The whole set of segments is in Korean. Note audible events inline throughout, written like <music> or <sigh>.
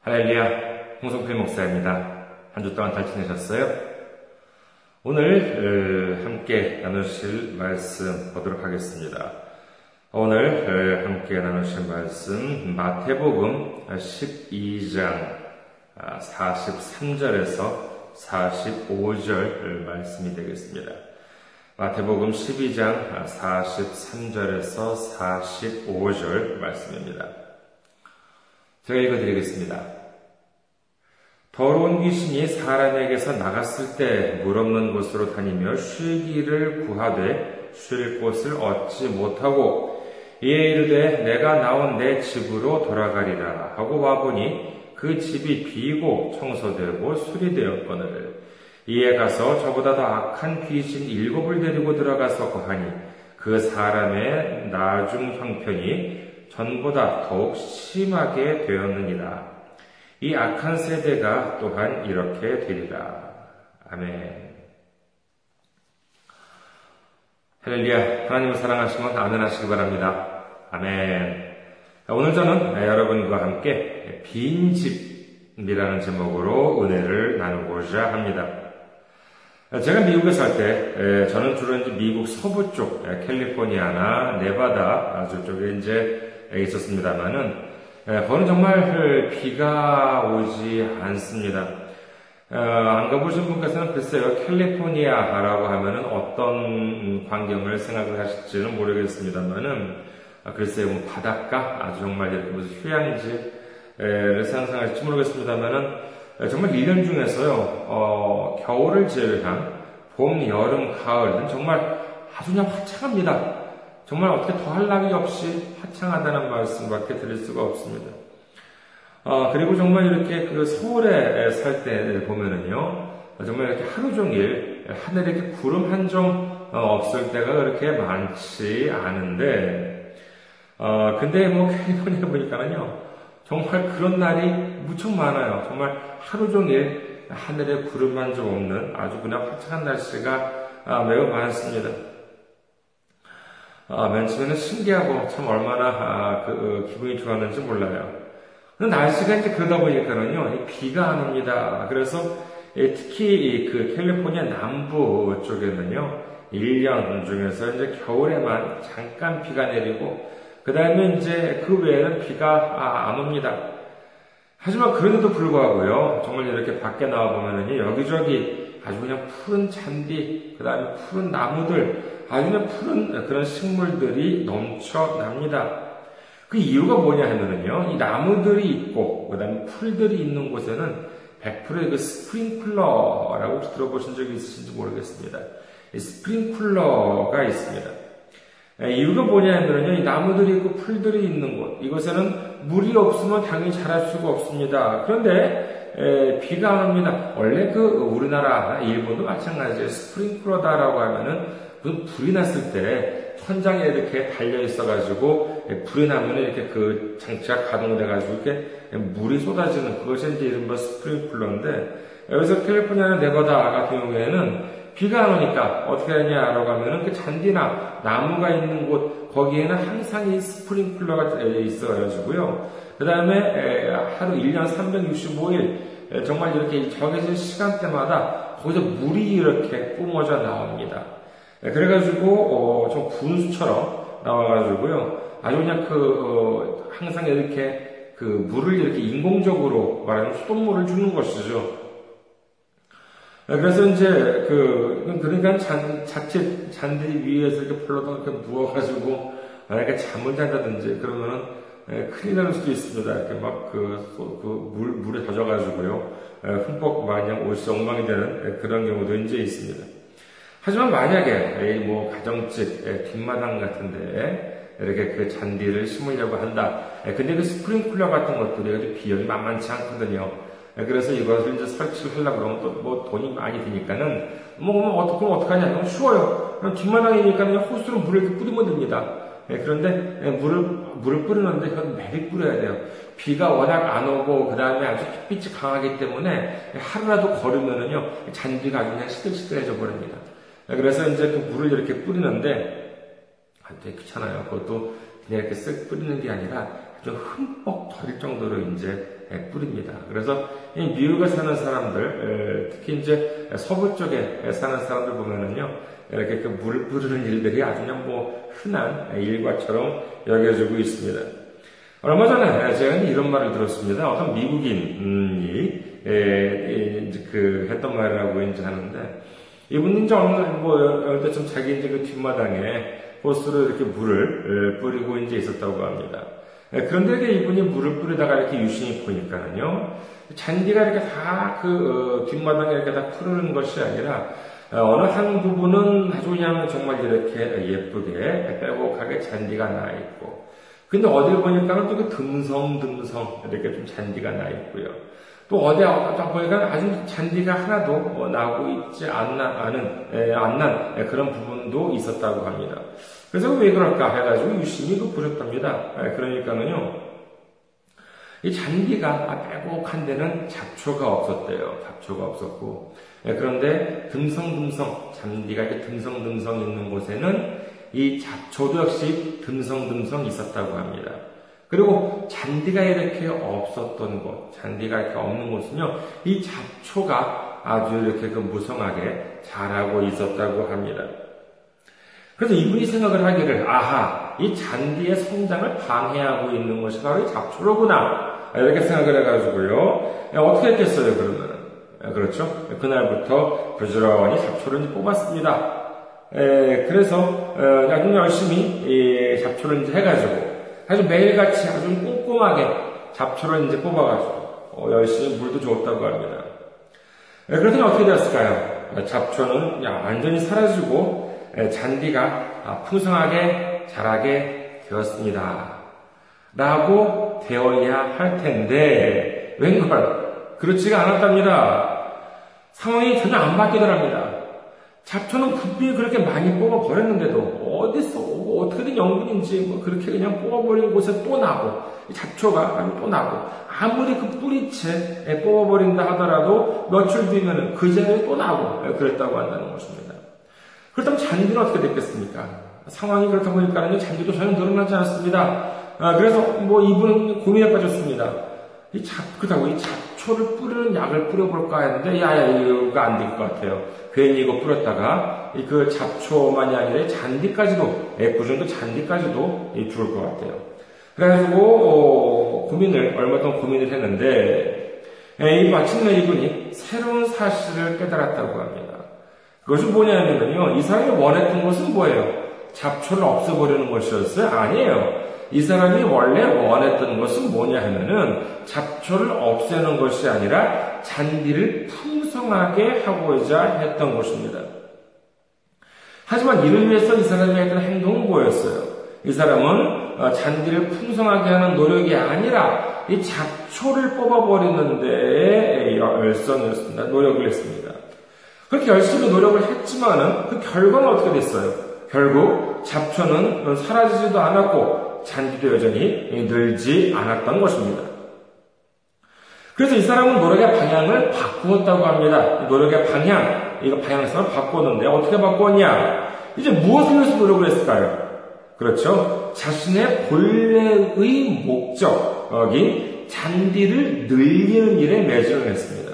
할렐루야, 홍성필 목사입니다. 한 주 동안 잘 지내셨어요? 오늘 함께 나누실 말씀 보도록 하겠습니다. 오늘 함께 나누실 말씀 마태복음 12장 43절에서 45절 말씀이 되겠습니다. 마태복음 12장 43절에서 45절 말씀입니다. 제가 읽어드리겠습니다. 더러운 귀신이 사람에게서 나갔을 때 물 없는 곳으로 다니며 쉬기를 구하되 쉴 곳을 얻지 못하고 이에 이르되 내가 나온 내 집으로 돌아가리라 하고 와보니 그 집이 비고 청소되고 수리되었거늘 이에 가서 저보다 더 악한 귀신 일곱을 데리고 들어가서 거하니 그 사람의 나중 형편이 전보다 더욱 심하게 되었느니라. 이 악한 세대가 또한 이렇게 되리라. 아멘. 할렐루야. 하나님을 사랑하시면 아멘하시기 바랍니다. 아멘. 오늘 저는 여러분과 함께 빈집이라는 제목으로 은혜를 나누고자 합니다. 제가 미국에 살 때, 저는 주로 이제 미국 서부 쪽, 캘리포니아나 네바다 저쪽에 이제 있었습니다만은, 예, 거는 정말 그 비가 오지 않습니다. 어, 안 가보신 분께서는 글쎄요, 캘리포니아라고 하면은 어떤 광경을 생각을 하실지는 모르겠습니다만은, 아, 글쎄요, 뭐 바닷가? 아주 정말 무슨 휴양지를 상상하실지 모르겠습니다만은, 정말 1년 중에서요, 어, 겨울을 제외한 봄, 여름, 가을은 정말 아주 그냥 화창합니다. 정말 어떻게 더할 나위 없이 화창하다는 말씀밖에 드릴 수가 없습니다. 어, 그리고 정말 이렇게 그 서울에 살 때 보면은요, 정말 이렇게 하루 종일 하늘에 이렇게 구름 한 점 없을 때가 그렇게 많지 않은데, 어, 근데 뭐 캘리포니아 <laughs> 보니까는요, 정말 그런 날이 무척 많아요. 정말 하루 종일 하늘에 구름 한 점 없는 아주 그냥 화창한 날씨가 아, 매우 많습니다. 아, 맨 처음에는 신기하고 참 얼마나 아, 그, 어, 기분이 좋았는지 몰라요. 근데 날씨가 이제 그러다 보니까는요, 비가 안 옵니다. 그래서 예, 특히 그 캘리포니아 남부 쪽에는요, 1년 중에서 이제 겨울에만 잠깐 비가 내리고, 그 다음에 이제 그 외에는 비가 아, 안 옵니다. 하지만 그런데도 불구하고요, 정말 이렇게 밖에 나와보면은 여기저기 아주 그냥 푸른 잔디, 그 다음에 푸른 나무들, 아주 그냥 푸른 그런 식물들이 넘쳐납니다. 그 이유가 뭐냐 하면은요, 이 나무들이 있고, 그 다음에 풀들이 있는 곳에는 100%의 그 스프링클러라고 혹시 들어보신 적이 있으신지 모르겠습니다. 스프링클러가 있습니다. 이유가 뭐냐 하면은요, 이 나무들이 있고 풀들이 있는 곳, 이곳에는 물이 없으면 당연히 자랄 수가 없습니다. 그런데 에, 비가 안 옵니다. 원래 그 우리나라, 일본도 마찬가지예요. 스프링클러다라고 하면은 그 불이 났을 때 천장에 이렇게 달려 있어가지고 불이 나면 이렇게 그 장치가 가동돼가지고 이렇게 물이 쏟아지는 그것이 이제 이른바 스프링클러인데 여기서 캘리포니아나 네바다 같은 경우에는 비가 안 오니까 어떻게 하냐라고 하면은 그 잔디나 나무가 있는 곳 거기에는 항상 이 스프링클러가 있어가지고요. 그 다음에 하루 1년 365일 정말 이렇게 정해진 시간대마다 거기서 물이 이렇게 뿜어져 나옵니다. 네, 그래가지고 어, 좀 분수처럼 나와가지고요. 아주 그냥 그 어, 항상 이렇게 그 물을 이렇게 인공적으로 말하면 수돗물을 주는 것이죠. 네, 그래서 이제 그 그러니까 잔, 자칫 잔디 위에서 이렇게 풀러도 이렇게 누워가지고 만약에 잠을 잔다든지 그러면은 예, 큰일 날 수도 있습니다. 이렇게 막 그 그 물, 물에 젖어가지고요. 예, 흠뻑 마냥 옷이 엉망이 되는 예, 그런 경우도 이제 있습니다. 하지만 만약에 뭐 가정집 뒷마당 같은데 이렇게 그 잔디를 심으려고 한다. 근데 그 스프링클러 같은 것들이 비용이 만만치 않거든요. 그래서 이것을 이제 설치를 하려고 그러면 또 뭐 돈이 많이 드니까는 뭐, 뭐 어떻게 어떡하냐? 그럼 쉬워요. 그럼 뒷마당이니까 그냥 호스로 물을 이렇게 뿌리면 됩니다. 그런데 물을 물을 뿌리는데 그건 매일 뿌려야 돼요. 비가 워낙 안 오고 그 다음에 아주 햇빛이 강하기 때문에 하루라도 걸으면은요 잔디가 그냥 시들시들해져 버립니다. 그래서 이제 그 물을 이렇게 뿌리는데, 아, 되게 귀찮아요. 그것도 그냥 이렇게 쓱 뿌리는 게 아니라 아주 흠뻑 덜 정도로 이제 뿌립니다. 그래서 이 미국에 사는 사람들, 특히 이제 서부 쪽에 사는 사람들 보면은요, 이렇게 그 물을 뿌리는 일들이 아주 그냥 뭐 흔한 일과처럼 여겨지고 있습니다. 얼마 전에 제가 이런 말을 들었습니다. 어떤 미국인이 이제 그 했던 말이라고 이제 하는데 이분은 이제 어느 뭐 때쯤 자기 이제 그 뒷마당에 호스로 이렇게 물을 뿌리고 이제 있었다고 합니다. 그런데 이분이 물을 뿌리다가 이렇게 유심히 보니까는요, 잔디가 이렇게 다그 어, 뒷마당에 이렇게 다 푸르는 것이 아니라 어, 어느 한 부분은 아주 그냥 정말 이렇게 예쁘게 빼곡하게 잔디가 나 있고, 근데 어딜 보니까는 또그 듬성듬성 이렇게 좀 잔디가 나 있고요. 또 어디 다 보니까 아주 잔디가 하나도 어, 나고 있지 않나, 않은, 안난 그런 부분도 있었다고 합니다. 그래서 왜 그럴까 해가지고 유심히 그 보셨답니다. 그러니까는요, 이 잔디가 빼곡한 데는 잡초가 없었대요. 잡초가 없었고. 그런데 듬성듬성, 잔디가 이렇게 듬성듬성 있는 곳에는 이 잡초도 역시 듬성듬성 있었다고 합니다. 그리고 잔디가 이렇게 없었던 곳, 잔디가 이렇게 없는 곳은요, 이 잡초가 아주 이렇게 그 무성하게 자라고 있었다고 합니다. 그래서 이분이 생각을 하기를, 아하, 이 잔디의 성장을 방해하고 있는 것이 바로 이 잡초로구나. 이렇게 생각을 해가지고요. 어떻게 했겠어요, 그러면? 그렇죠? 그날부터 부지런히 잡초를 뽑았습니다. 에, 그래서, 어, 아주 열심히 잡초를 이제 해가지고, 아주 매일같이 아주 꼼꼼하게 잡초를 이제 뽑아가지고 어, 열심히 물도 줬다고 합니다. 네, 그랬더니 어떻게 되었을까요? 잡초는 완전히 사라지고 잔디가 아, 풍성하게 자라게 되었습니다. 라고 되어야 할 텐데 웬걸 그렇지가 않았답니다. 상황이 전혀 안 바뀌더랍니다. 잡초는 분명히 그렇게 많이 뽑아 버렸는데도 어디서 뭐 어떻게든 영분인지 뭐 그렇게 그냥 뽑아버린 곳에 또 나고 잡초가 또 나고 아무리 그 뿌리채 뽑아버린다 하더라도 며칠 뒤면은 그 자리에 또 나고 그랬다고 한다는 것입니다. 그렇다면 잔디는 어떻게 됐겠습니까? 상황이 그렇다 보니까는 잔디도 전혀 늘어나지 않았습니다. 아, 그래서 뭐 이분은 고민에 빠졌습니다. 이 잡, 그렇다고 이 잡 초를 뿌리는 약을 뿌려볼까 했는데, 야, 야, 이거가 안 될 것 같아요. 괜히 이거 뿌렸다가, 그 잡초만이 아니라 잔디까지도, 애꿎은 그 잔디까지도 죽을 것 같아요. 그래가지고, 어, 고민을, 얼마 동안 고민을 했는데, 이 마침내 이분이 새로운 사실을 깨달았다고 합니다. 그것이 뭐냐면요, 이 사람이 원했던 것은 뭐예요? 잡초를 없애버리는 것이었어요? 아니에요. 이 사람이 원래 원했던 것은 뭐냐 하면은 잡초를 없애는 것이 아니라 잔디를 풍성하게 하고자 했던 것입니다. 하지만 이를 위해서 이 사람이 했던 행동은 뭐였어요? 이 사람은 어, 잔디를 풍성하게 하는 노력이 아니라 이 잡초를 뽑아버리는 데에 열성이었습니다. 노력을 했습니다. 그렇게 열심히 노력을 했지만은 그 결과는 어떻게 됐어요? 결국 잡초는 사라지지도 않았고 잔디도 여전히 늘지 않았던 것입니다. 그래서 이 사람은 노력의 방향을 바꾸었다고 합니다. 노력의 방향, 이거 방향성을 바꿨는데 어떻게 바꾸었냐? 이제 무엇을 위해서 노력을 했을까요? 그렇죠. 자신의 본래의 목적인 잔디를 늘리는 일에 매진을 했습니다.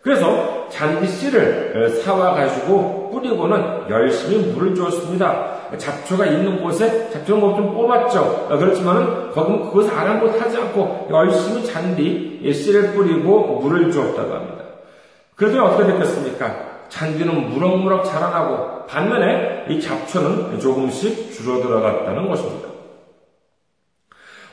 그래서 잔디 씨를 사와가지고 뿌리고는 열심히 물을 주었습니다. 잡초가 있는 곳에 잡초는 뭐좀 뽑았죠. 어, 그렇지만은 거기는 그것을 아랑곳 하지 않고 열심히 잔디 씨를 뿌리고 물을 주었다고 합니다. 그래서 어떻게 됐겠습니까? 잔디는 무럭무럭 자라나고 반면에 이 잡초는 조금씩 줄어들어갔다는 것입니다.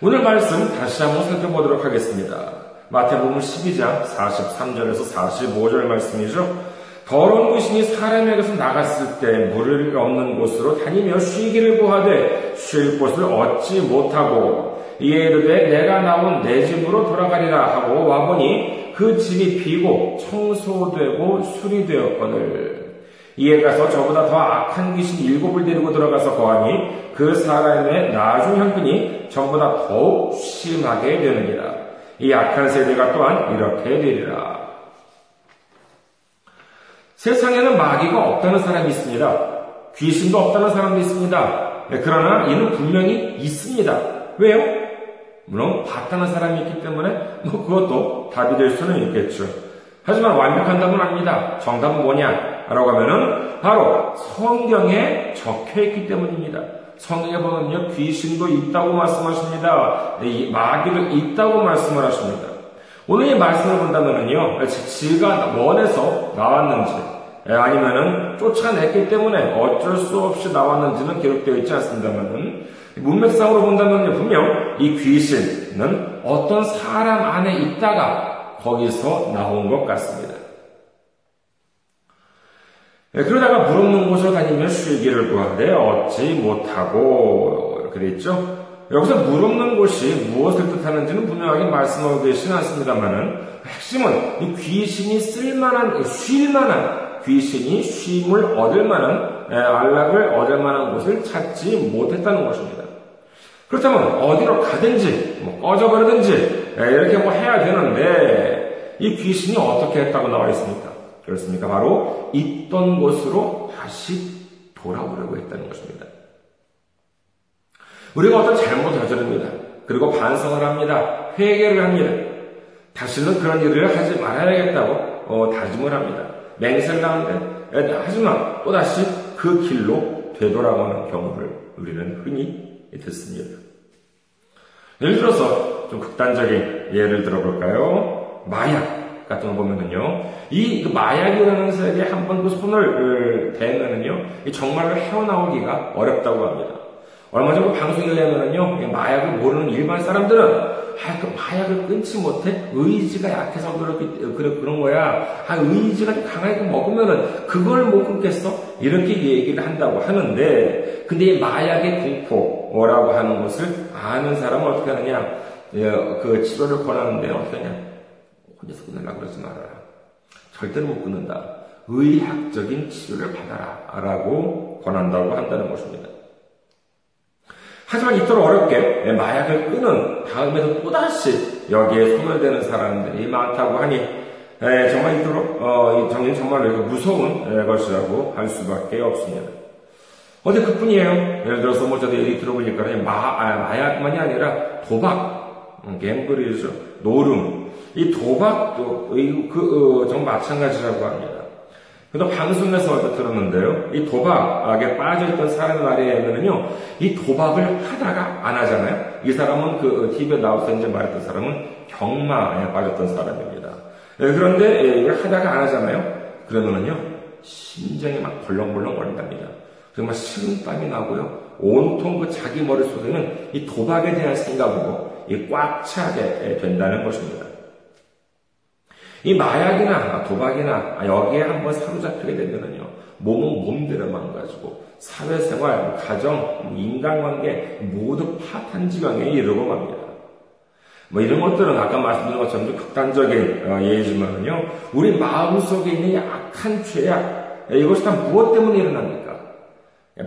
오늘 말씀 다시 한번 살펴보도록 하겠습니다. 마태복음 12장 43절에서 45절 말씀이죠. 더러운 귀신이 사람에게서 나갔을 때 물을 없는 곳으로 다니며 쉬기를 구하되 쉴 곳을 얻지 못하고 이에 이르되 내가 나온 내 집으로 돌아가리라 하고 와보니 그 집이 비고 청소되고 수리되었거늘. 이에 가서 저보다 더 악한 귀신 일곱을 데리고 들어가서 거하니 그 사람의 나중 형편이 전보다 더욱 심하게 되느니라. 이 악한 세대가 또한 이렇게 되리라 세상에는 마귀가 없다는 사람이 있습니다. 귀신도 없다는 사람도 있습니다. 네, 그러나 이는 분명히 있습니다. 왜요? 물론 바탕한 사람이 있기 때문에 뭐 그것도 답이 될 수는 있겠죠. 하지만 완벽한 답은 아닙니다. 정답은 뭐냐? 라고 하면은 바로 성경에 적혀 있기 때문입니다. 성경에 보면요, 귀신도 있다고 말씀하십니다. 마귀도 있다고 말씀을 하십니다. 오늘 이 말씀을 본다면요, 지가 원해서 나왔는지, 아니면은 쫓아냈기 때문에 어쩔 수 없이 나왔는지는 기록되어 있지 않습니다만은, 문맥상으로 본다면요, 분명 이 귀신은 어떤 사람 안에 있다가 거기서 나온 것 같습니다. 예, 그러다가 물 없는 곳으로 다니며 쉬기를 구하되 얻지 못하고 이렇게 돼 있죠. 여기서 물 없는 곳이 무엇을 뜻하는지는 분명하게 말씀하고 계시는 않습니다만은 핵심은 이 귀신이 쓸만한 쉴만한 귀신이 쉼을 얻을 만한 예, 안락을 얻을 만한 곳을 찾지 못했다는 것입니다. 그렇다면 어디로 가든지 뭐 꺼져버리든지 예, 이렇게 뭐 해야 되는데 이 귀신이 어떻게 했다고 나와 있습니까? 그렇습니까? 바로 있던 곳으로 다시 돌아오려고 했다는 것입니다. 우리가 어떤 잘못을 저지릅니다. 그리고 반성을 합니다. 회개를 합니다. 다시는 그런 일을 하지 말아야겠다고 어, 다짐을 합니다. 맹세를 하는데 하지만 또다시 그 길로 되돌아가는 경우를 우리는 흔히 듣습니다. 예를 들어서 좀 극단적인 예를 들어볼까요? 마약. 같은 거 보면은요, 이그 마약이라는 세계에 한번 그 손을 대면은요, 정말로 헤어나오기가 어렵다고 합니다. 얼마 전에 방송에 의하면은요, 마약을 모르는 일반 사람들은, 아, 그 마약을 끊지 못해? 의지가 약해서 그렇기, 그래, 그런 거야. 아, 의지가 좀 강하게 먹으면은 그걸 못 끊겠어? 이렇게 얘기를 한다고 하는데, 근데 이 마약의 공포라고 하는 것을 아는 사람은 어떻게 하느냐? 예, 그 치료를 권하는데 어떻게 하냐? 혼자서 끊으려고 그러지 말아라. 절대로 못 끊는다. 의학적인 치료를 받아라. 라고 권한다고 한다는 것입니다. 하지만 이토록 어렵게 마약을 끊은 다음에도 또다시 여기에 대는 사람들이 많다고 하니 정말 이토록 어, 정말 정말로 무서운 것이라고 할 수밖에 없습니다. 어제 그뿐이에요. 예를 들어서 뭐 저도 얘기 들어보니까 마, 아, 마약만이 아니라 도박, 음, 갬블이죠. 노름, 이 도박도 그, 어, 정 마찬가지라고 합니다. 그래도 방송에서 들었는데요. 이 도박에 빠져있던 사람의 의하면요. 이 도박을 하다가 안 하잖아요. 이 사람은 그 TV에 나와서 이제 말했던 사람은 경마에 빠졌던 사람입니다. 예, 그런데 예, 이걸 하다가 안 하잖아요. 그러면은요. 심장이 막 벌렁벌렁 거린답니다. 정말 식은땀이 나고요. 온통 그 자기 머릿속에는 이 도박에 대한 생각으로 꽉 차게 된다는 것입니다. 이 마약이나 도박이나 여기에 한번 사로잡히게 되면은요, 몸은 몸대로 망가지고 사회생활, 가정, 인간관계 모두 파탄 지경에 이르고 맙니다. 뭐 이런 것들은 아까 말씀드린 것처럼 좀 극단적인 어, 예지만은요, 우리 마음속에 있는 약한 죄악, 이것이 다 무엇 때문에 일어납니까?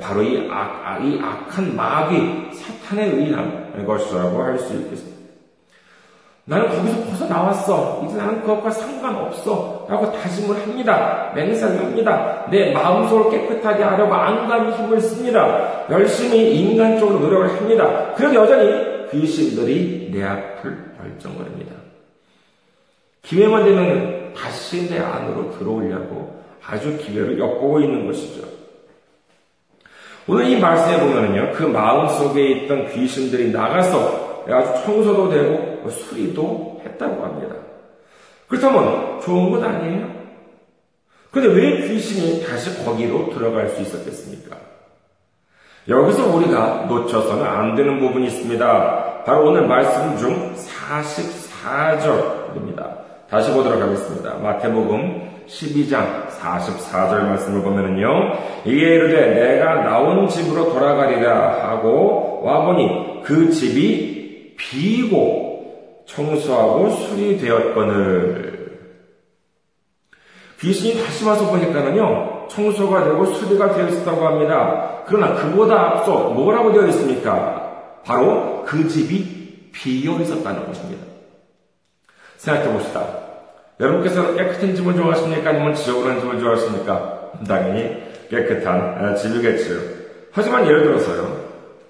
바로 이 악, 이 악한 마귀, 사탄에 의한 것이라고 할 수 있겠습니다. 나는 거기서 벗어나왔어. 이제 나는 그것과 상관없어. 라고 다짐을 합니다. 맹세를 합니다. 내 마음속을 깨끗하게 하려고 안감히 힘을 씁니다. 열심히 인간적으로 노력을 합니다. 그런데 여전히 귀신들이 내 앞을 벌정거립니다. 기회만 되면 다시 내 안으로 들어오려고 아주 기회를 엿보고 있는 것이죠. 오늘 이 말씀에 보면은요, 그 마음 속에 있던 귀신들이 나가서 아주 청소도 되고 뭐 수리도 했다고 합니다. 그렇다면 좋은 것 아니에요? 근데 왜 귀신이 다시 거기로 들어갈 수 있었겠습니까? 여기서 우리가 놓쳐서는 안 되는 부분이 있습니다. 바로 오늘 말씀 중 44절입니다. 다시 보도록 하겠습니다. 마태복음 12장 44절 말씀을 보면은요, 이에 이르되 내가 나온 집으로 돌아가리라 하고 와보니 그 집이 비고 청소하고 수리되었거늘. 귀신이 다시 와서 보니까는요, 청소가 되고 수리가 되어 있었다고 합니다. 그러나 그보다 앞서 뭐라고 되어 있습니까? 바로 그 집이 비어 있었다는 것입니다. 생각해 봅시다. 여러분께서는 깨끗한 집을 좋아하십니까? 아니면 지저분한 집을 좋아하십니까? 당연히 깨끗한 아, 집이겠죠. 하지만 예를 들어서요,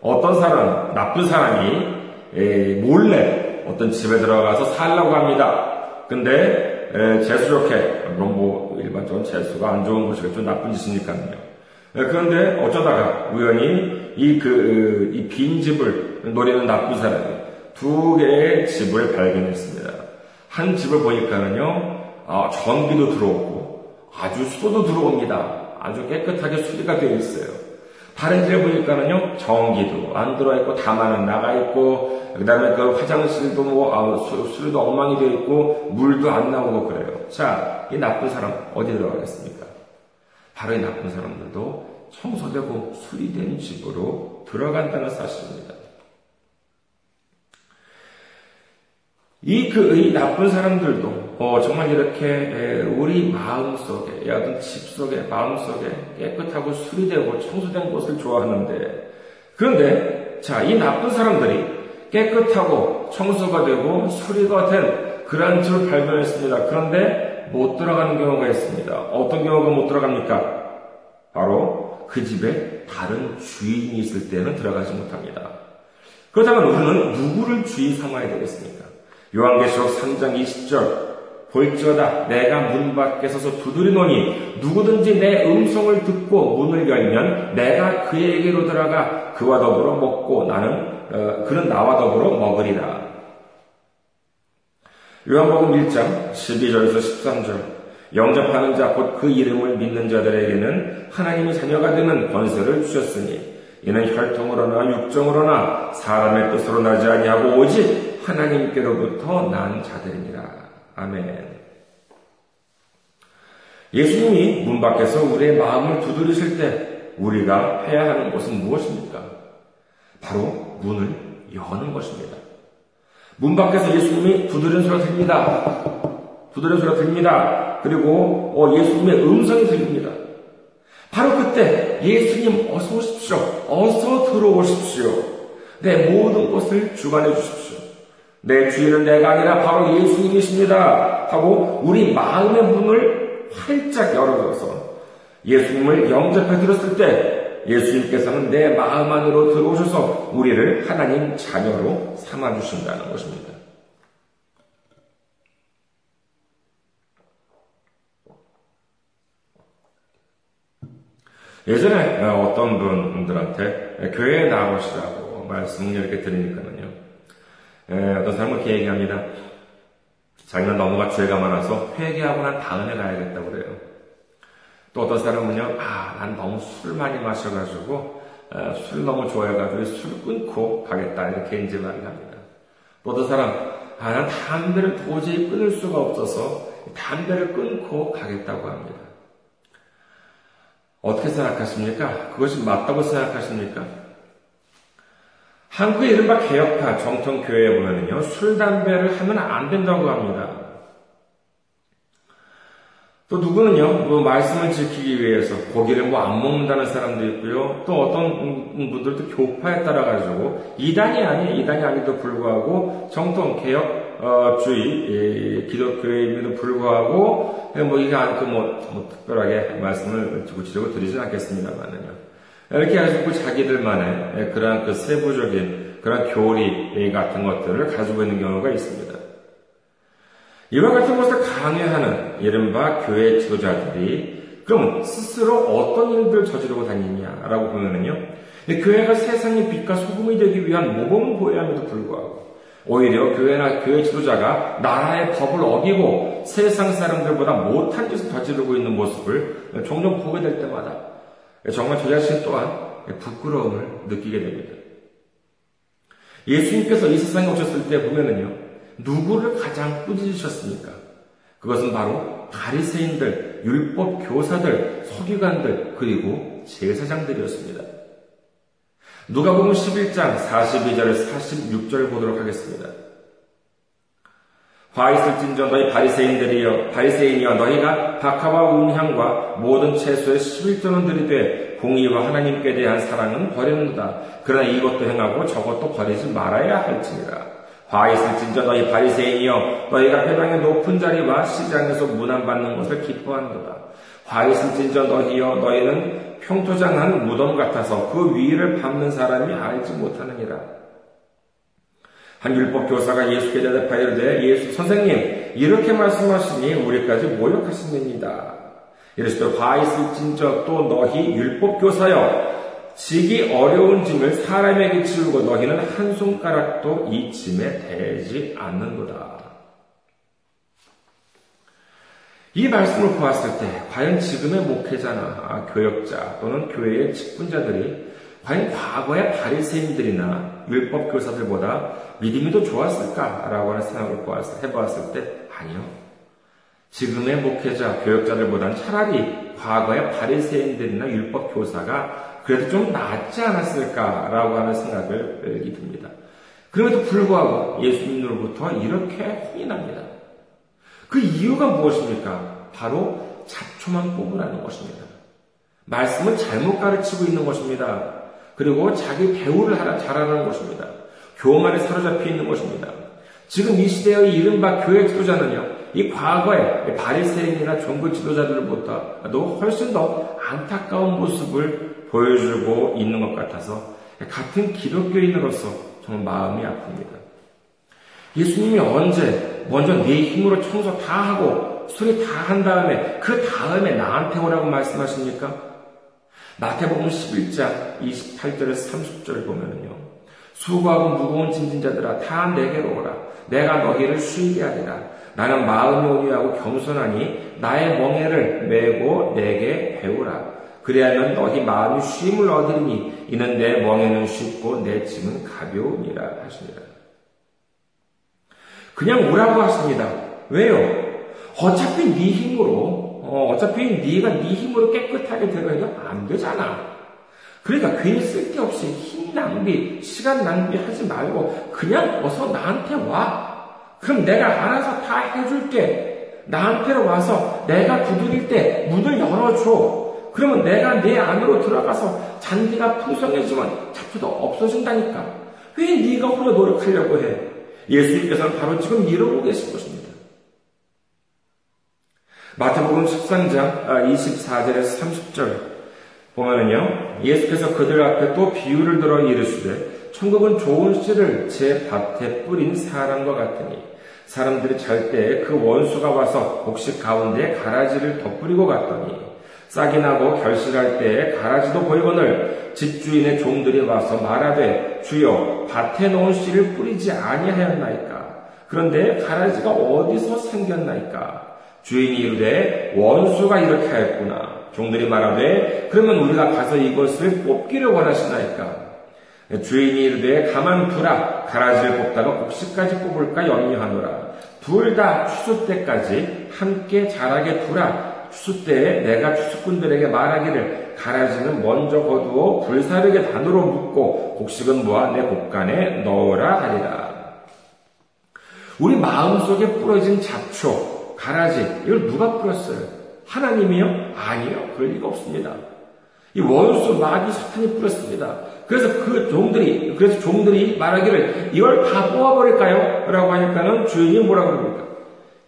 어떤 사람, 나쁜 사람이 몰래 어떤 집에 들어가서 살라고 합니다. 근데 재수 좋게 물론 뭐 일반적으로 재수가 안 좋은 것이겠죠 나쁜 짓이니까요. 그런데 어쩌다가 우연히 이 그 이 빈 집을 노리는 나쁜 사람이 두 개의 집을 발견했습니다. 한 집을 보니까는요 아, 전기도 들어오고 아주 수도도 들어옵니다. 아주 깨끗하게 수리가 되어 있어요. 다른 집에 보니까는요, 전기도 안 들어있고, 다만은 나가 있고, 그 다음에 그 화장실도 뭐, 아, 수리도 엉망이 되어 있고, 물도 안 나오고 그래요. 자, 이 나쁜 사람 어디 들어가겠습니까? 바로 이 나쁜 사람들도 청소되고 수리된 집으로 들어간다는 사실입니다. 이, 그, 이 나쁜 사람들도, 어, 정말 이렇게, 에, 우리 마음 속에, 어떤 집 속에, 마음 속에 깨끗하고 수리되고 청소된 곳을 좋아하는데, 그런데, 자, 이 나쁜 사람들이 깨끗하고 청소가 되고 수리가 된 그러한 집을 발견했습니다. 그런데 못 들어가는 경우가 있습니다. 어떤 경우가 못 들어갑니까? 바로 그 집에 다른 주인이 있을 때는 들어가지 못합니다. 그렇다면 우리는 누구를 주인 삼아야 되겠습니까? 요한계시록 3장 20절 볼지어다 내가 문 밖에 서서 두드리노니 누구든지 내 음성을 듣고 문을 열면 내가 그에게로 들어가 그와 더불어 먹고 나는 어, 그는 나와 더불어 먹으리라. 요한복음 1장 12절에서 13절 영접하는 자 곧 그 이름을 믿는 자들에게는 하나님의 자녀가 되는 권세를 주셨으니 이는 혈통으로나 육정으로나 사람의 뜻으로 나지 아니하고 오직 하나님께로부터 난 자들이니라. 아멘. 예수님이 문 밖에서 우리의 마음을 두드리실 때 우리가 해야 하는 것은 무엇입니까? 바로 문을 여는 것입니다. 문 밖에서 예수님이 두드리는 소리가 들립니다. 두드리는 소리가 들립니다. 그리고 어, 예수님의 음성이 들립니다. 바로 그때 예수님 어서 오십시오. 어서 들어오십시오. 내 모든 것을 주관해 주십시오. 내 주인은 내가 아니라 바로 예수님이십니다. 하고 우리 마음의 문을 활짝 열어줘서 예수님을 영접해 들었을 때 예수님께서는 내 마음 안으로 들어오셔서 우리를 하나님 자녀로 삼아 주신다는 것입니다. 예전에 어떤 분들한테 교회에 나오시라고 말씀을 이렇게 드리니까는요. 어떤 사람은 이렇게 얘기합니다. 자기는 너무가 죄가 많아서 회개하고 난 다음에 가야겠다고 그래요. 또 어떤 사람은요, 아, 난 너무 술 많이 마셔가지고, 술 너무 좋아해가지고 술 끊고 가겠다. 이렇게 이제 말을 합니다. 또 어떤 사람, 아, 난 담배를 도저히 끊을 수가 없어서 담배를 끊고 가겠다고 합니다. 어떻게 생각하십니까? 그것이 맞다고 생각하십니까? 한국의 이른바 개혁파 정통교회에 보면요, 술, 담배를 하면 안 된다고 합니다. 또 누구는요, 뭐 말씀을 지키기 위해서 고기를 뭐 안 먹는다는 사람도 있고요. 또 어떤 분들도 교파에 따라가지고 이단이 아닌 이단이 아니도 불구하고 정통 개혁주의 어, 기독교회임에도 불구하고 뭐 이게 않고 뭐, 뭐 특별하게 말씀을 구체적으로 드리진 않겠습니다만은요. 이렇게 해가지고 자기들만의 그러한 그 세부적인 그런 교리 같은 것들을 가지고 있는 경우가 있습니다. 이와 같은 것을 강요하는 이른바 교회 지도자들이 그럼 스스로 어떤 일들 저지르고 다니냐라고 보면은요. 교회가 세상의 빛과 소금이 되기 위한 모범을 보여야 함에도 불구하고 오히려 교회나 교회 지도자가 나라의 법을 어기고 세상 사람들보다 못한 짓을 저지르고 있는 모습을 종종 보게 될 때마다 정말 저 자신 또한 부끄러움을 느끼게 됩니다. 예수님께서 이 세상에 오셨을 때 보면은요, 누구를 가장 꾸짖으셨습니까? 그것은 바로 바리새인들, 율법 교사들, 서기관들, 그리고 제사장들이었습니다. 누가 보면 11장 42절에서 46절을 보도록 하겠습니다. 화 있을진저 너희 바리새인들이여 바리새인이여 너희가 박하와 운향과 모든 채소의 11조는 들이되 공의와 하나님께 대한 사랑은 버리는도다. 그러나 이것도 행하고 저것도 버리지 말아야 할지니라. 화 있을진저 너희 바리새인이여 너희가 회당의 높은 자리와 시장에서 문안받는 것을 기뻐한도다. 화 있을진저 너희여 너희는 평토장한 무덤 같아서 그 위를 밟는 사람이 알지 못하느니라. 한 율법 교사가 예수께 대답하여 이르되 예수 선생님 이렇게 말씀하시니 우리까지 모욕하십니다. 이르시되 화 있을진저 또 너희 율법 교사여 지기 어려운 짐을 사람에게 지우고 너희는 한 손가락도 이 짐에 대지 않는도다. 이 말씀을 보았을 때 과연 지금의 목회자나 교역자 또는 교회의 직분자들이 과연 과거의 바리새인들이나 율법 교사들보다 믿음이 더 좋았을까라고 하는 생각을 해보았을 때 아니요. 지금의 목회자, 교역자들보다는 차라리 과거의 바리새인들이나 율법 교사가 그래도 좀 낫지 않았을까라고 하는 생각을 듭니다. 그럼에도 불구하고 예수님으로부터 이렇게 혼이 납니다. 그 이유가 무엇입니까? 바로 잡초만 뽑으라는 것입니다. 말씀을 잘못 가르치고 있는 것입니다. 그리고 자기 배우를 하라 잘하는 것입니다. 교만에 사로잡혀 있는 것입니다. 지금 이 시대의 이른바 교회 지도자는요, 이 과거의 바리새인이나 종교 지도자들보다도 훨씬 더 안타까운 모습을 보여주고 있는 것 같아서 같은 기독교인으로서 정말 마음이 아픕니다. 예수님이 언제 먼저 네 힘으로 청소 다 하고 수리 다 한 다음에 그 다음에 나한테 오라고 말씀하십니까? 마태복음 11장 28절에서 30절을 보면요. 수고하고 무거운 짐진자들아 다 내게로 오라. 내가 너희를 쉬게 하리라. 나는 마음이 온유하고 겸손하니 나의 멍에를 메고 내게 배우라. 그래야면 너희 마음이 쉼을 얻으리니 이는 내 멍에는 쉽고 내 짐은 가벼우니라 하시니라. 그냥 오라고 하십니다. 왜요? 어차피 네 힘으로 어, 차피 네가 네 힘으로 깨끗하게 되면 안 되잖아. 그러니까 괜히 쓸데없이 힘 낭비, 시간 낭비하지 말고 그냥 어서 나한테 와. 그럼 내가 알아서 다 해줄게. 나한테 와서 내가 두드릴 때 문을 열어줘. 그러면 내가 내 안으로 들어가서 잔디가 풍성해지면 잡초도 없어진다니까. 왜 네가 혼자 노력하려고 해? 예수님께서는 바로 지금 이러고 계신 것입니다. 마태복음 13장 24절에서 30절 보면은요, 예수께서 그들 앞에 또 비유를 들어 이르시되, 천국은 좋은 씨를 제 밭에 뿌린 사람과 같으니, 사람들이 잘 때 그 원수가 와서 곡식 가운데 가라지를 덧뿌리고 갔더니, 싹이 나고 결실할 때 가라지도 보이거늘 집주인의 종들이 와서 말하되 주여 밭에 놓은 씨를 뿌리지 아니하였나이까 그런데 가라지가 어디서 생겼나이까 주인이 이르되 원수가 이렇게 하였구나. 종들이 말하되 그러면 우리가 가서 이것을 뽑기를 원하시나이까. 주인이 이르되 가만 두라. 가라지를 뽑다가 곡식까지 뽑을까 염려하노라. 둘 다 추수 때까지 함께 자라게 두라. 추수 때에 내가 추수꾼들에게 말하기를 가라지는 먼저 거두어 불사르게 단으로 묶고 곡식은 모아 내 곡간에 넣으라 하리라. 우리 마음속에 뿌려진 잡초, 가라지 이걸 누가 뿌렸어요? 하나님이요? 아니요. 그럴 리가 없습니다. 이 원수 마귀 사탄이 뿌렸습니다. 그래서 그 종들이 그래서 종들이 말하기를 이걸 다 뽑아버릴까요? 라고 하니까는 주인이 뭐라고 그럽니까?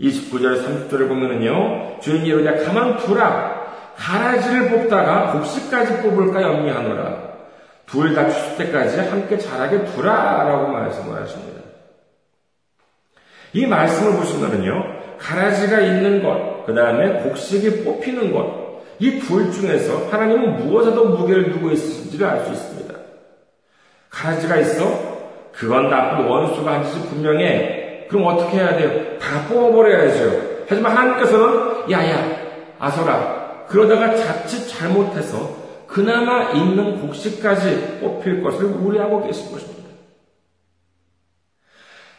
29절 30절을 보면은요. 주인이 이러냐 가만 두라. 가라지를 뽑다가 곡식까지 뽑을까 염려하노라. 둘 다 추수 때까지 함께 자라게 두라 라고 말씀을 하십니다. 이 말씀을 보시면은요. 가라지가 있는 것, 그 다음에 곡식이 뽑히는 것, 이 둘 중에서 하나님은 무엇에 더 무게를 두고 있는지를 알 수 있습니다. 가라지가 있어? 그건 나쁜 원수가 한 짓이 분명해. 그럼 어떻게 해야 돼요? 다 뽑아버려야죠. 하지만 하나님께서는, 야야, 아서라. 그러다가 자칫 잘못해서 그나마 있는 곡식까지 뽑힐 것을 우려하고 계신 것입니다.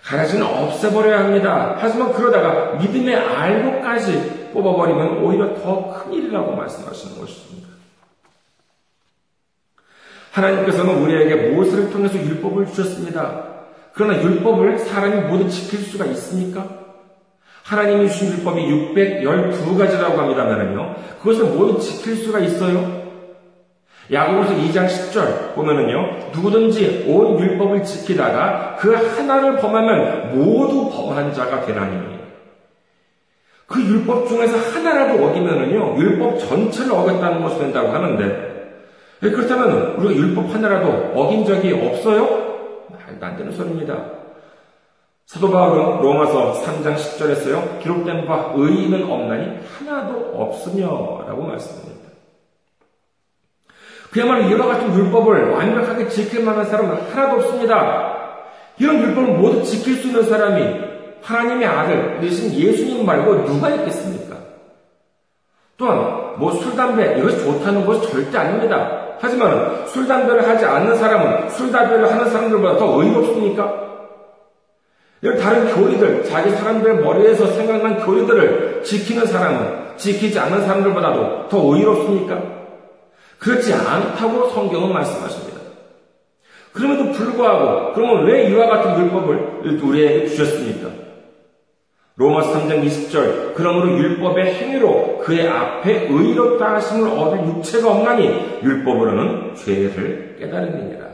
가라지는 없애버려야 합니다. 하지만 그러다가 믿음의 알고까지 뽑아버리면 오히려 더 큰 일이라고 말씀하시는 것입니다. 하나님께서는 우리에게 모세를 통해서 율법을 주셨습니다. 그러나 율법을 사람이 모두 지킬 수가 있습니까? 하나님이 주신 율법이 612가지라고 합니다면요. 그것을 모두 지킬 수가 있어요? 야고보서 2장 10절 보면은요, 누구든지 온 율법을 지키다가 그 하나를 범하면 모두 범한 자가 되나니. 그 율법 중에서 하나라도 어기면은요, 율법 전체를 어겼다는 것이 된다고 하는데, 예, 그렇다면 우리가 율법 하나라도 어긴 적이 없어요? 되는 소리입니다. 사도 바울은 로마서 3장 10절에서요, 기록된 바 의인은 없나니 하나도 없으며 라고 말씀합니다. 그야말로 이와 같은 율법을 완벽하게 지킬 만한 사람은 하나도 없습니다. 이런 율법을 모두 지킬 수 있는 사람이 하나님의 아들 되신 예수님 말고 누가 있겠습니까? 또한 뭐 술, 담배 이것이 좋다는 것이 절대 아닙니다. 하지만 술, 담배를 하지 않는 사람은 술, 담배를 하는 사람들보다 더 의롭습니까? 이런 다른 교리들, 자기 사람들의 머리에서 생각난 교리들을 지키는 사람은 지키지 않는 사람들보다도 더 의롭습니까? 그렇지 않다고 성경은 말씀하십니다. 그럼에도 불구하고, 그러면 왜 이와 같은 율법을 우리에게 주셨습니까? 로마서 3장 20절 그러므로 율법의 행위로 그의 앞에 의롭다 하심을 얻을 육체가 없나니 율법으로는 죄를 깨달음이니라.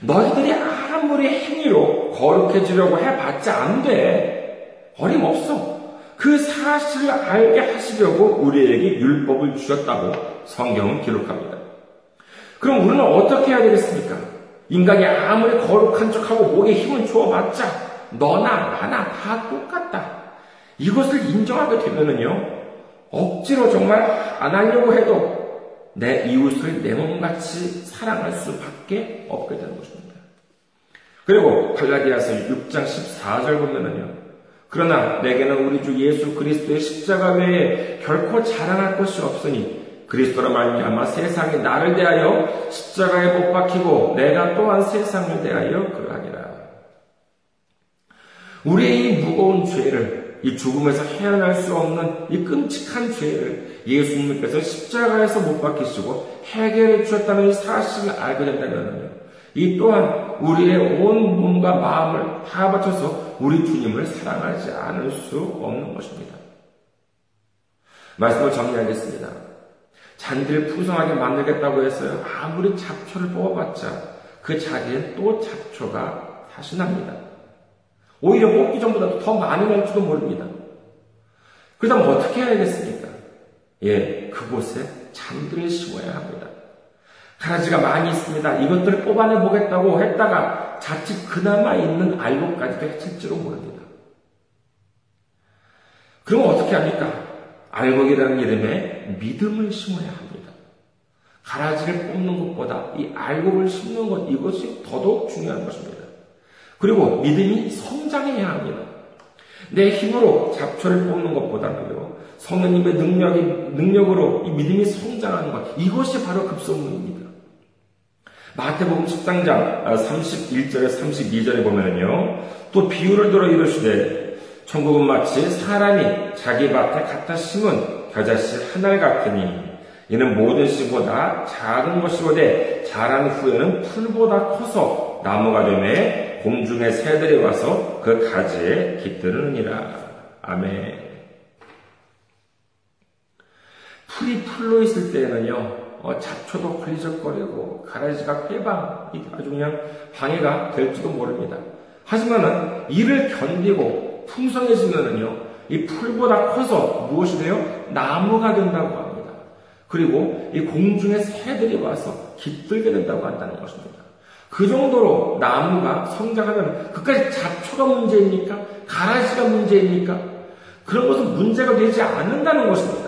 너희들이 아무리 행위로 거룩해지려고 해봤자 안 돼. 어림없어. 그 사실을 알게 하시려고 우리에게 율법을 주셨다고 성경은 기록합니다. 그럼 우리는 어떻게 해야 되겠습니까? 인간이 아무리 거룩한 척하고 목에 힘을 주어봤자 너나 나나 다 똑같다. 이것을 인정하게 되면은요, 억지로 정말 안 하려고 해도 내 이웃을 내 몸같이 사랑할 수밖에 없게 되는 것입니다. 그리고 갈라디아서 6장 14절 보면은요, 그러나 내게는 우리 주 예수 그리스도의 십자가 외에 결코 자랑할 것이 없으니 그리스도로 말미암아 세상이 나를 대하여 십자가에 못 박히고 내가 또한 세상을 대하여 그러하니라. 우리의 이 무거운 죄를 이 죽음에서 헤어날 수 없는 이 끔찍한 죄를 예수님께서 십자가에서 못 박히시고 해결해 주셨다는 이 사실을 알게 된다면 이 또한 우리의 온 몸과 마음을 다 바쳐서 우리 주님을 사랑하지 않을 수 없는 것입니다. 말씀을 정리하겠습니다. 잔디를 풍성하게 만들겠다고 했어요. 아무리 잡초를 뽑아봤자 그 자리엔 또 잡초가 다시 납니다. 오히려 뽑기 전보다 더 많이 날지도 모릅니다. 그 다음 어떻게 해야겠습니까? 예, 그곳에 잔들을 심어야 합니다. 가라지가 많이 있습니다. 이것들을 뽑아내 보겠다고 했다가 자칫 그나마 있는 알곡까지도 해칠지도 모릅니다. 그럼 어떻게 합니까? 알곡이라는 이름에 믿음을 심어야 합니다. 가라지를 뽑는 것보다 이 알곡을 심는 것, 이것이 더더욱 중요한 것입니다. 그리고 믿음이 성장해야 합니다. 내 힘으로 잡초를 뽑는 것보다는요, 성령님의 능력이, 능력으로 이 믿음이 성장하는 것, 이것이 바로 급선무입니다. 마태복음 10장장 31절에 32절에 보면요, 또 비유를 들어 이르시되, 천국은 마치 사람이 자기 밭에 갖다 심은 겨자씨 하나 같으니, 이는 모든 씨보다 작은 것이로되 자란 후에는 풀보다 커서 나무가 되매 공중의 새들이 와서 그 가지에 깃드느니라. 아멘. 풀이 풀로 있을 때에는요, 어, 잡초도 걸리적거리고 가라지가 꾀방, 아주 그냥 방해가 될지도 모릅니다. 하지만은 이를 견디고 풍성해지면은요, 이 풀보다 커서 무엇이 돼요? 나무가 된다고 합니다. 그리고 이 공중의 새들이 와서 깃들게 된다고 한다는 것입니다. 그 정도로 나무가 성장하면 그까지 잡초가 문제입니까? 가라지가 문제입니까? 그런 것은 문제가 되지 않는다는 것입니다.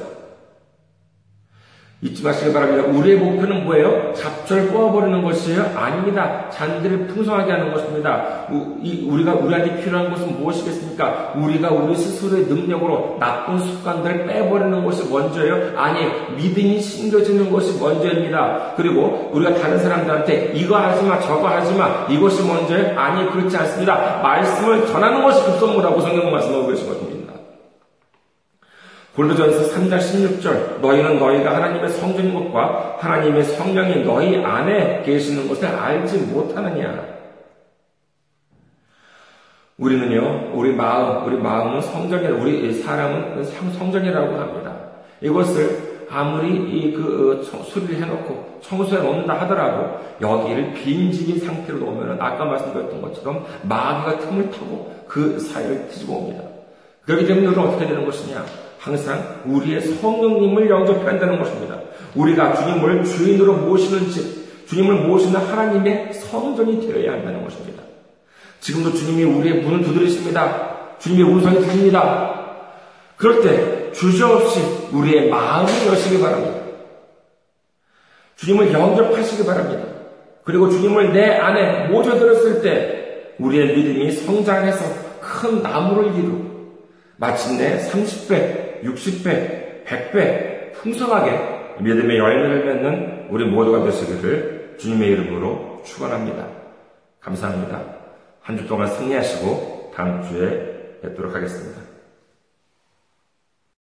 잊지 마시기 바랍니다. 우리의 목표는 뭐예요? 잡초를 뽑아버리는 것이에요? 아닙니다. 잔디를 풍성하게 하는 것입니다. 우리가 우리한테 필요한 것은 무엇이겠습니까? 우리가 우리 스스로의 능력으로 나쁜 습관들을 빼버리는 것이 먼저예요? 아니, 믿음이 심겨지는 것이 먼저입니다. 그리고 우리가 다른 사람들한테 이거 하지 마, 저거 하지 마, 이것이 먼저예요? 아니, 그렇지 않습니다. 말씀을 전하는 것이 급선무라고 성경은 말씀하고 계신 것입니다. 골로전서 3장 16절 너희는 너희가 하나님의 성전인 것과 하나님의 성령이 너희 안에 계시는 것을 알지 못하느냐 우리는요 우리 마음 우리 마음은 성전이 우리 사람은 성전이라고 합니다 이것을 아무리 이그 어, 수리를 해놓고 청소해 놓는다 하더라도 여기를 빈집인 상태로 놓으면 아까 말씀드렸던 것처럼 마귀가 틈을 타고 그 사이를 뒤집어 옵니다. 그렇기 때문에 우리는 어떻게 되는 것이냐? 항상 우리의 성령님을 영접해야 한다는 것입니다. 우리가 주님을 주인으로 모시는 집, 주님을 모시는 하나님의 성전이 되어야 한다는 것입니다. 지금도 주님이 우리의 문을 두드리십니다. 주님의 음성이 들립니다. 그럴 때 주저없이 우리의 마음을 여시기 바랍니다. 주님을 영접하시기 바랍니다. 그리고 주님을 내 안에 모셔들었을 때 우리의 믿음이 성장해서 큰 나무를 이루고 마침내 30배, 60배, 100배 풍성하게 믿음의 열매를 맺는 우리 모두가 되시기를 주님의 이름으로 축원합니다. 감사합니다. 한 주 동안 승리하시고 다음 주에 뵙도록 하겠습니다.